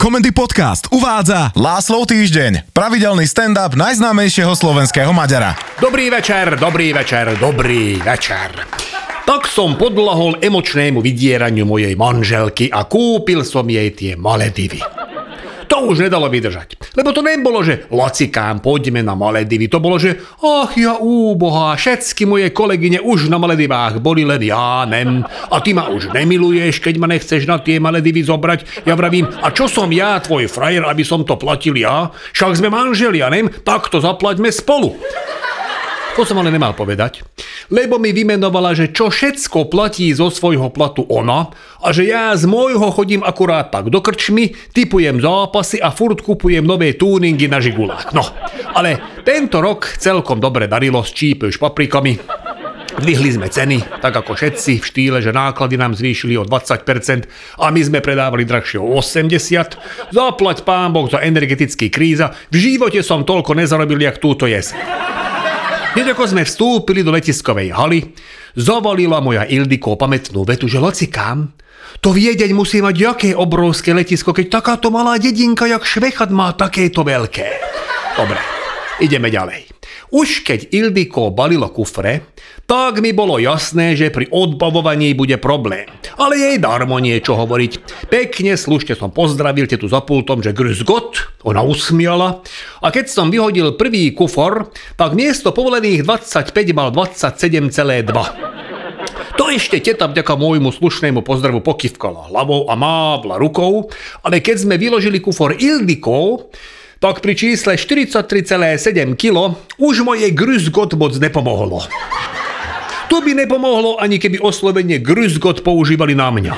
Komendy Podcast uvádza Láslov týždeň, pravidelný stand-up najznámejšieho slovenského Maďara. Dobrý večer, dobrý večer, dobrý večer. Tak som podlahol emočnému vydieraniu mojej manželky a kúpil som jej tie Maledivy. To už nedalo vydržať. Lebo to nebolo, že lacikám, poďme na Maledivy. To bolo, že ach ja úbohá, všetky moje kolegyne už na Maledivách boli, len ja nem. A ty ma už nemiluješ, keď ma nechceš na tie Maledivy zobrať. Ja vravím, a čo som ja, tvoj frajer, aby som to platil ja? Však sme manželia, nem? Tak to zaplaťme spolu. To som ale nemal povedať, lebo mi vymenovala, že čo všetko platí zo svojho platu ona a že ja z môjho chodím akurát tak do krčmy, typujem zápasy a furt kupujem nové túningy na žigulách. No, ale tento rok celkom dobre darilo s čípeš paprikami, Dvihli sme ceny, tak ako všetci, v štýle, že náklady nám zvýšili o 20% a my sme predávali drahšie o 80%. Zaplať pán Boh za energetický kríza, v živote som toľko nezarobil, jak túto jeseň. Hneď ako sme vstúpili do letiskovej haly, zavolila moja Ildiko pamätnú vetu, že locikám, to viedeň musí mať jaké obrovské letisko, keď takáto malá dedinka jak Švechat má takéto veľké. Dobre, ideme ďalej. Už keď Ildiko balilo kufre, tak mi bolo jasné, že pri odbavovaní bude problém. Ale jej darmo niečo hovoriť. Pekne, slušne som pozdravil tetu za pultom, že grüß Gott, ona usmiala. A keď som vyhodil prvý kufor, tak miesto povolených 25 mal 27,2. To ešte teta vďaka môjmu slušnému pozdravu pokývkala hlavou a mávla rukou, ale keď sme vyložili kufor Ildikov, tak pri čísle 43,7 kg už moje grüzgot moc nepomohlo. To by nepomohlo ani keby oslovenie grüzgot používali na mňa.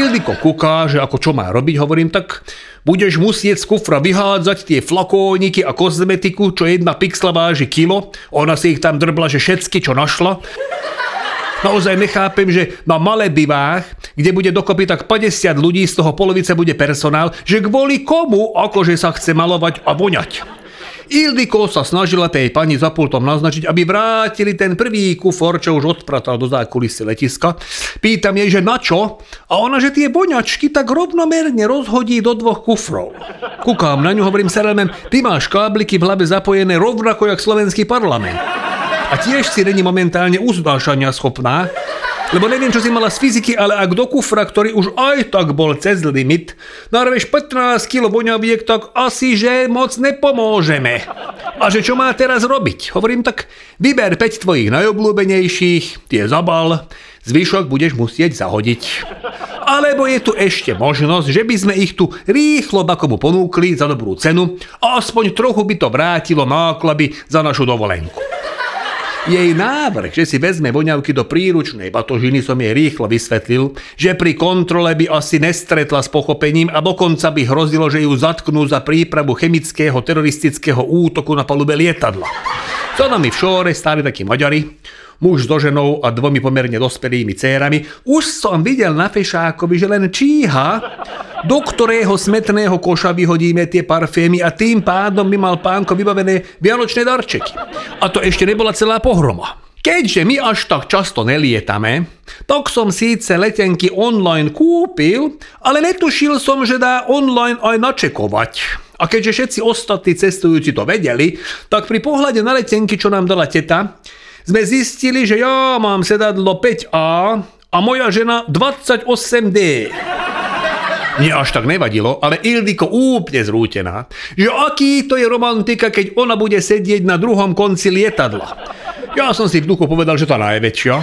Ildiko kuká, že ako čo má robiť, hovorím, tak budeš musieť z kufra vyhádzať tie flakóniky a kozmetiku, čo jedna pixla váži kilo. Ona si ich tam drbla, že všetky, čo našla. Naozaj nechápem, že na Maledivách, kde bude dokopy tak 50 ľudí, z toho polovice bude personál, že kvôli komu akože sa chce malovať a voňať. Ildiko sa snažila tej pani za pultom naznačiť, aby vrátili ten prvý kufor, čo už odpratal do zákulisy letiska. Pýtam jej, že na čo? A ona, že tie boňačky tak rovnomerne rozhodí do dvoch kufrov. Kúkam na ňu, hovorím sa ty máš kábliky v hlave zapojené rovnako jak slovenský parlament a tiež si není momentálne uznášania schopná, lebo neviem, čo si mala z fyziky, ale ak do kufra, ktorý už aj tak bol cez limit, narveš 15 kg voňaviek, tak asi, že moc nepomôžeme. A že čo má teraz robiť? Hovorím tak, vyber 5 tvojich najobľúbenejších, tie zabal, zvyšok budeš musieť zahodiť. Alebo je tu ešte možnosť, že by sme ich tu rýchlo bakomu ponúkli za dobrú cenu a aspoň trochu by to vrátilo náklady za našu dovolenku. Jej návrh, že si vezme voňavky do príručnej batožiny, som jej rýchlo vysvetlil, že pri kontrole by asi nestretla s pochopením a dokonca by hrozilo, že ju zatknú za prípravu chemického teroristického útoku na palube lietadla. Za nami v šóre stáli takí Maďari, muž so ženou a dvomi pomerne dospelými cérami. Už som videl na fešákovi, že len číha, do ktorého smetného koša vyhodíme tie parfémy a tým pádom by mal pánko vybavené vianočné darčeky. A to ešte nebola celá pohroma. Keďže my až tak často nelietame, tak som síce letenky online kúpil, ale netušil som, že dá online aj načekovať. A keďže všetci ostatní cestujúci to vedeli, tak pri pohľade na letenky, čo nám dala teta, sme zistili, že ja mám sedadlo 5A a moja žena 28D. Mne až tak nevadilo, ale Ildiko úplne zrútená, že aký to je romantika, keď ona bude sedieť na druhom konci lietadla. Ja som si v duchu povedal, že tá najväčšia.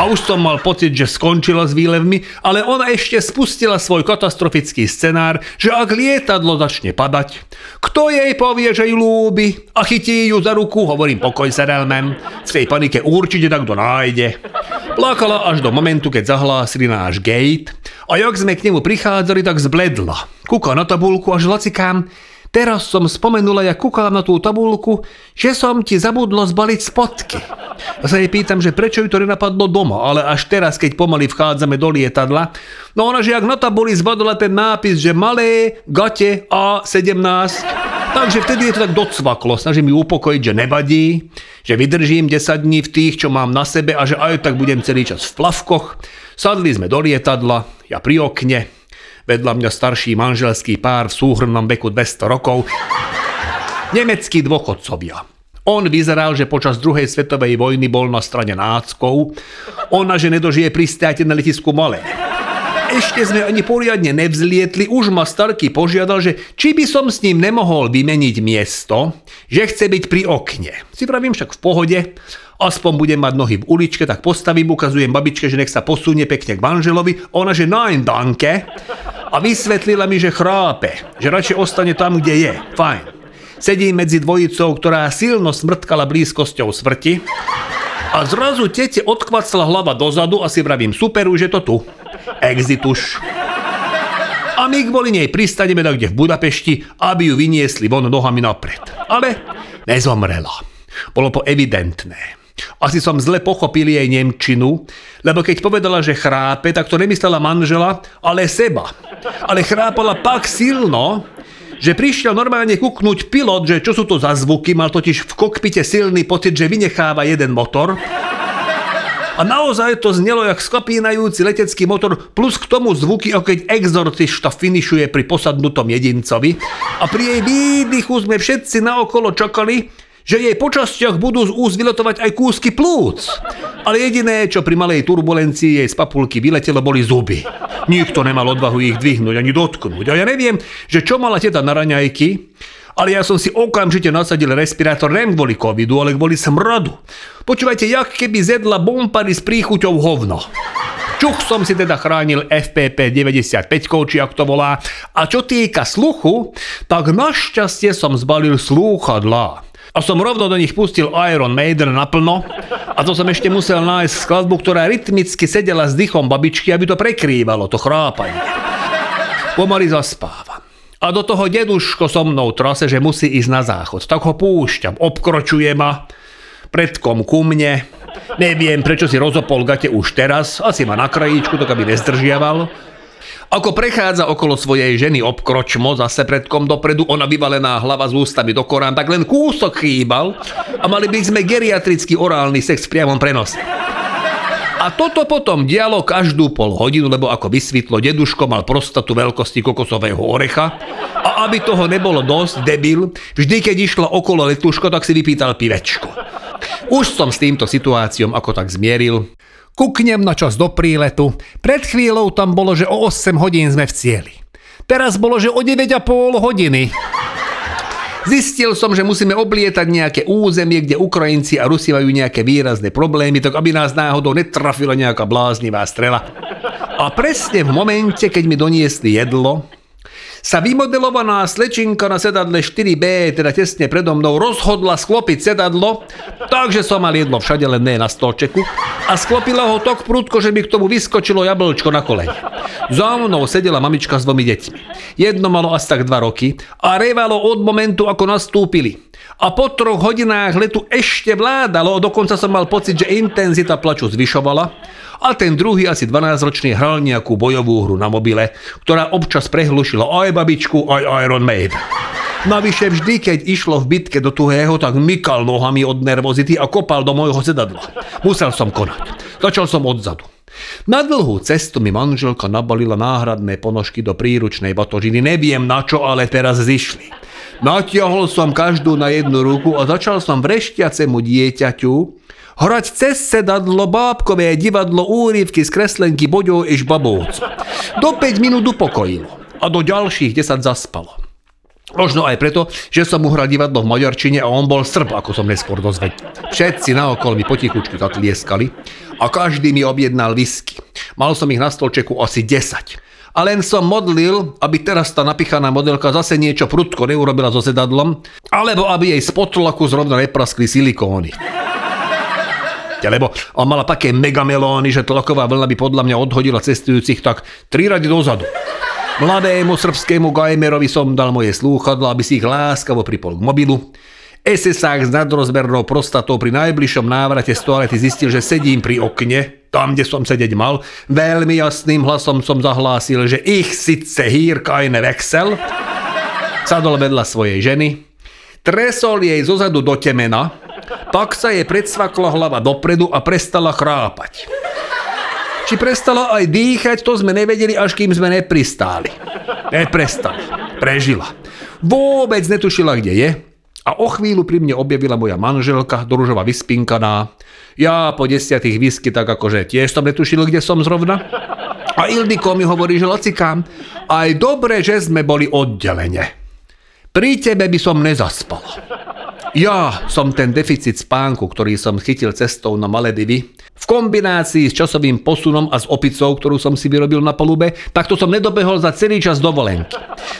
A už som mal pocit, že skončila s výlevmi, ale ona ešte spustila svoj katastrofický scenár, že ak lietadlo začne padať, kto jej povie, že ju lúbi a chytí ju za ruku, hovorím pokoj serelmem, v tej panike určite tak kto nájde. Plakala až do momentu, keď zahlásili náš gate a jak sme k nemu prichádzali, tak zbledla. Kúka na tabulku až lacikám, Teraz som spomenula, ja kúkala na tú tabulku, že som ti zabudlo zbaliť spotky. A sa jej pýtam, že prečo ju to nenapadlo doma, ale až teraz, keď pomaly vchádzame do lietadla. No ona, že ak na tabuli zbadala ten nápis, že malé, gate A17, Takže vtedy je to tak docvaklo. Snažím ju upokojiť, že nevadí, že vydržím 10 dní v tých, čo mám na sebe a že aj tak budem celý čas v plavkoch. Sadli sme do lietadla, ja pri okne, Vedľa mňa starší manželský pár v súhrnom veku 200 rokov. Nemeckí dôchodcovia. On vyzeral, že počas druhej svetovej vojny bol na strane náckov. Ona, že nedožije pristáte na letisku Mole ešte sme ani poriadne nevzlietli, už ma Starky požiadal, že či by som s ním nemohol vymeniť miesto, že chce byť pri okne. Si pravím však v pohode, aspoň budem mať nohy v uličke, tak postavím, ukazujem babičke, že nech sa posunie pekne k manželovi, ona že nein danke a vysvetlila mi, že chrápe, že radšej ostane tam, kde je. Fajn. Sedím medzi dvojicou, ktorá silno smrtkala blízkosťou smrti a zrazu tete odkvacla hlava dozadu a si vravím, super, už je to tu. Exituš. A my kvôli nej pristaneme kde v Budapešti, aby ju vyniesli von nohami napred. Ale nezomrela. Bolo to evidentné. Asi som zle pochopil jej Nemčinu, lebo keď povedala, že chrápe, tak to nemyslela manžela, ale seba. Ale chrápala pak silno, že prišiel normálne kuknúť pilot, že čo sú to za zvuky, mal totiž v kokpite silný pocit, že vynecháva jeden motor a naozaj to znelo jak skopínajúci letecký motor, plus k tomu zvuky, ako keď exorcista finišuje pri posadnutom jedincovi. A pri jej výdychu sme všetci naokolo čakali, že jej po budú z úst vyletovať aj kúsky plúc. Ale jediné, čo pri malej turbulencii jej z papulky vyletelo, boli zuby. Nikto nemal odvahu ich dvihnúť ani dotknúť. A ja neviem, že čo mala teta na raňajky, ale ja som si okamžite nasadil respirátor nem kvôli covidu, ale kvôli smradu. Počúvajte, jak keby zjedla bompary s príchuťou hovno. Čuch som si teda chránil FPP 95, či ak to volá. A čo týka sluchu, tak našťastie som zbalil slúchadlá. A som rovno do nich pustil Iron Maiden naplno a to som ešte musel nájsť skladbu, ktorá rytmicky sedela s dychom babičky, aby to prekrývalo, to chrápanie. Pomaly zaspávam. A do toho deduško so mnou trase, že musí ísť na záchod. Tak ho púšťam, obkročuje ma, predkom ku mne. Neviem, prečo si rozopol gate už teraz, asi ma na krajíčku, tak aby nezdržiaval. Ako prechádza okolo svojej ženy obkročmo, zase predkom dopredu, ona vyvalená hlava z ústami do korán, tak len kúsok chýbal a mali by sme geriatrický orálny sex v priamom prenose. A toto potom dialo každú pol hodinu, lebo ako vysvetlo, deduško mal prostatu veľkosti kokosového orecha a aby toho nebolo dosť, debil, vždy keď išlo okolo letuško, tak si vypýtal pivečko. Už som s týmto situáciom ako tak zmieril. Kuknem na čas do príletu. Pred chvíľou tam bolo, že o 8 hodín sme v cieli. Teraz bolo, že o 9,5 hodiny. Zistil som, že musíme oblietať nejaké územie, kde Ukrajinci a Rusi majú nejaké výrazné problémy, tak aby nás náhodou netrafila nejaká bláznivá strela. A presne v momente, keď mi doniesli jedlo, sa vymodelovaná slečinka na sedadle 4B, teda tesne predo mnou, rozhodla sklopiť sedadlo, takže som mal jedlo všade, len ne na stolčeku, a sklopila ho tok prúdko, že mi k tomu vyskočilo jablčko na koleň. Za mnou sedela mamička s dvomi deťmi. Jedno malo asi tak dva roky a revalo od momentu, ako nastúpili. A po troch hodinách letu ešte vládalo, dokonca som mal pocit, že intenzita plaču zvyšovala a ten druhý asi 12-ročný hral nejakú bojovú hru na mobile, ktorá občas prehlušila aj babičku, aj Iron Maiden. Navyše vždy, keď išlo v bitke do tuhého, tak mykal nohami od nervozity a kopal do môjho sedadla. Musel som konať. Začal som odzadu. Na dlhú cestu mi manželka nabalila náhradné ponožky do príručnej batožiny. Neviem na čo, ale teraz zišli. Natiahol som každú na jednu ruku a začal som vrešťacemu dieťaťu hrať cez sedadlo bábkové divadlo úrivky z kreslenky Boďo iš Babovcu. Do 5 minút upokojilo a do ďalších 10 zaspalo. Možno aj preto, že som mu hral divadlo v Maďarčine a on bol Srb, ako som neskôr dozvedel. Všetci naokolo mi potichučky zatlieskali a každý mi objednal whisky. Mal som ich na stolčeku asi 10. A len som modlil, aby teraz tá napichaná modelka zase niečo prudko neurobila so sedadlom, alebo aby jej z potlaku zrovna nepraskli silikóny lebo on mala také megamelóny, že tlaková vlna by podľa mňa odhodila cestujúcich tak tri rady dozadu. Mladému srbskému gajmerovi som dal moje slúchadlo, aby si ich láskavo pripol k mobilu. SSák s nadrozmernou prostatou pri najbližšom návrate z toalety zistil, že sedím pri okne, tam, kde som sedieť mal. Veľmi jasným hlasom som zahlásil, že ich sice hír kajne vexel. Sadol vedľa svojej ženy, tresol jej zozadu do temena, pak sa jej predsvakla hlava dopredu a prestala chrápať. Či prestala aj dýchať, to sme nevedeli, až kým sme nepristáli. Neprestali. Prežila. Vôbec netušila, kde je. A o chvíľu pri mne objavila moja manželka, doružova vyspinkaná. Ja po desiatých whisky tak akože tiež som netušil, kde som zrovna. A Ildiko mi hovorí, že lacikám, aj dobre, že sme boli oddelenie. Pri tebe by som nezaspal. Ja som ten deficit spánku, ktorý som chytil cestou na Maledivy, v kombinácii s časovým posunom a s opicou, ktorú som si vyrobil na palube, tak to som nedobehol za celý čas dovolenky.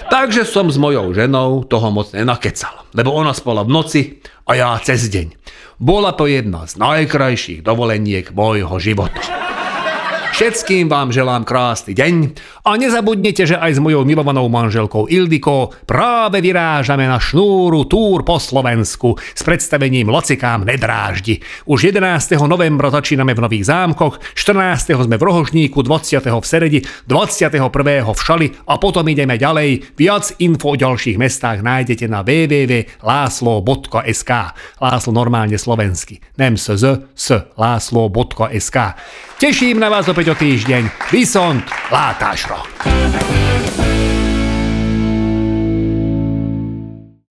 Takže som s mojou ženou toho moc nenakecal, lebo ona spala v noci a ja cez deň. Bola to jedna z najkrajších dovoleniek môjho života. Všetkým vám želám krásny deň a nezabudnite, že aj s mojou milovanou manželkou Ildiko práve vyrážame na šnúru túr po Slovensku s predstavením Locikám nedráždi. Už 11. novembra začíname v Nových zámkoch, 14. sme v Rohožníku, 20. v Seredi, 21. v Šali a potom ideme ďalej. Viac info o ďalších mestách nájdete na www.láslo.sk Láslo normálne slovensky. Nem s láslo.sk Teším na vás opäť o týždeň. Vysont, látášro.